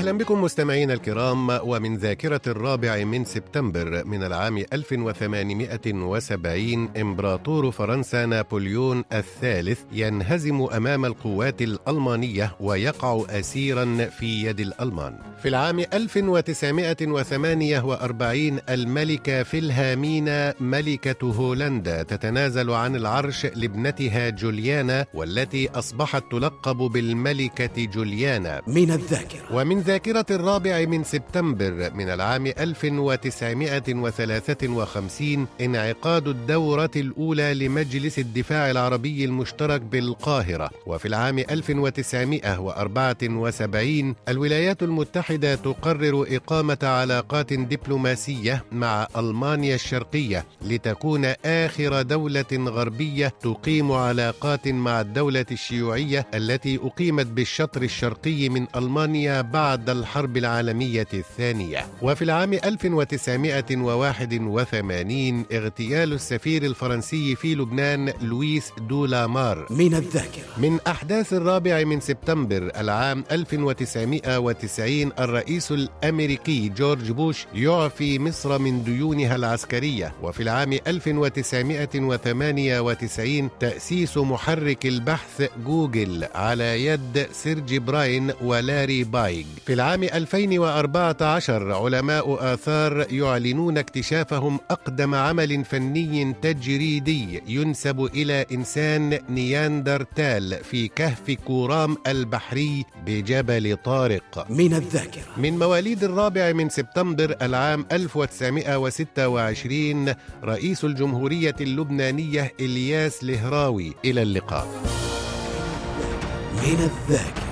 أهلا بكم مستمعينا الكرام ومن ذاكرة الرابع من سبتمبر من العام 1870 إمبراطور فرنسا نابليون الثالث ينهزم أمام القوات الألمانية ويقع أسيرا في يد الألمان. في العام 1948 الملكة فيلهامينا ملكة هولندا تتنازل عن العرش لابنتها جوليانا والتي أصبحت تلقب بالملكة جوليانا. من الذاكرة. ومن ذاكرة الرابع من سبتمبر من العام 1953 انعقاد الدورة الأولى لمجلس الدفاع العربي المشترك بالقاهرة. وفي العام 1974 الولايات المتحدة تقرر إقامة علاقات دبلوماسية مع ألمانيا الشرقية لتكون آخر دولة غربية تقيم علاقات مع الدولة الشيوعية التي أقيمت بالشطر الشرقي من ألمانيا بعد الحرب العالمية الثانية. وفي العام 1981 اغتيال السفير الفرنسي في لبنان لويس دولامار. من الذاكرة. من أحداث الرابع من سبتمبر العام 1990 الرئيس الأمريكي جورج بوش يعفي مصر من ديونها العسكرية. وفي العام 1998 تأسيس محرك البحث جوجل على يد سيرجي برين ولاري بيج. في العام 2014 علماء آثار يعلنون اكتشافهم أقدم عمل فني تجريدي ينسب إلى إنسان نياندرتال في كهف كورام البحري بجبل طارق. من الذاكرة. من مواليد الرابع من سبتمبر العام 1926 رئيس الجمهورية اللبنانية إلياس لهراوي. إلى اللقاء. من الذاكرة.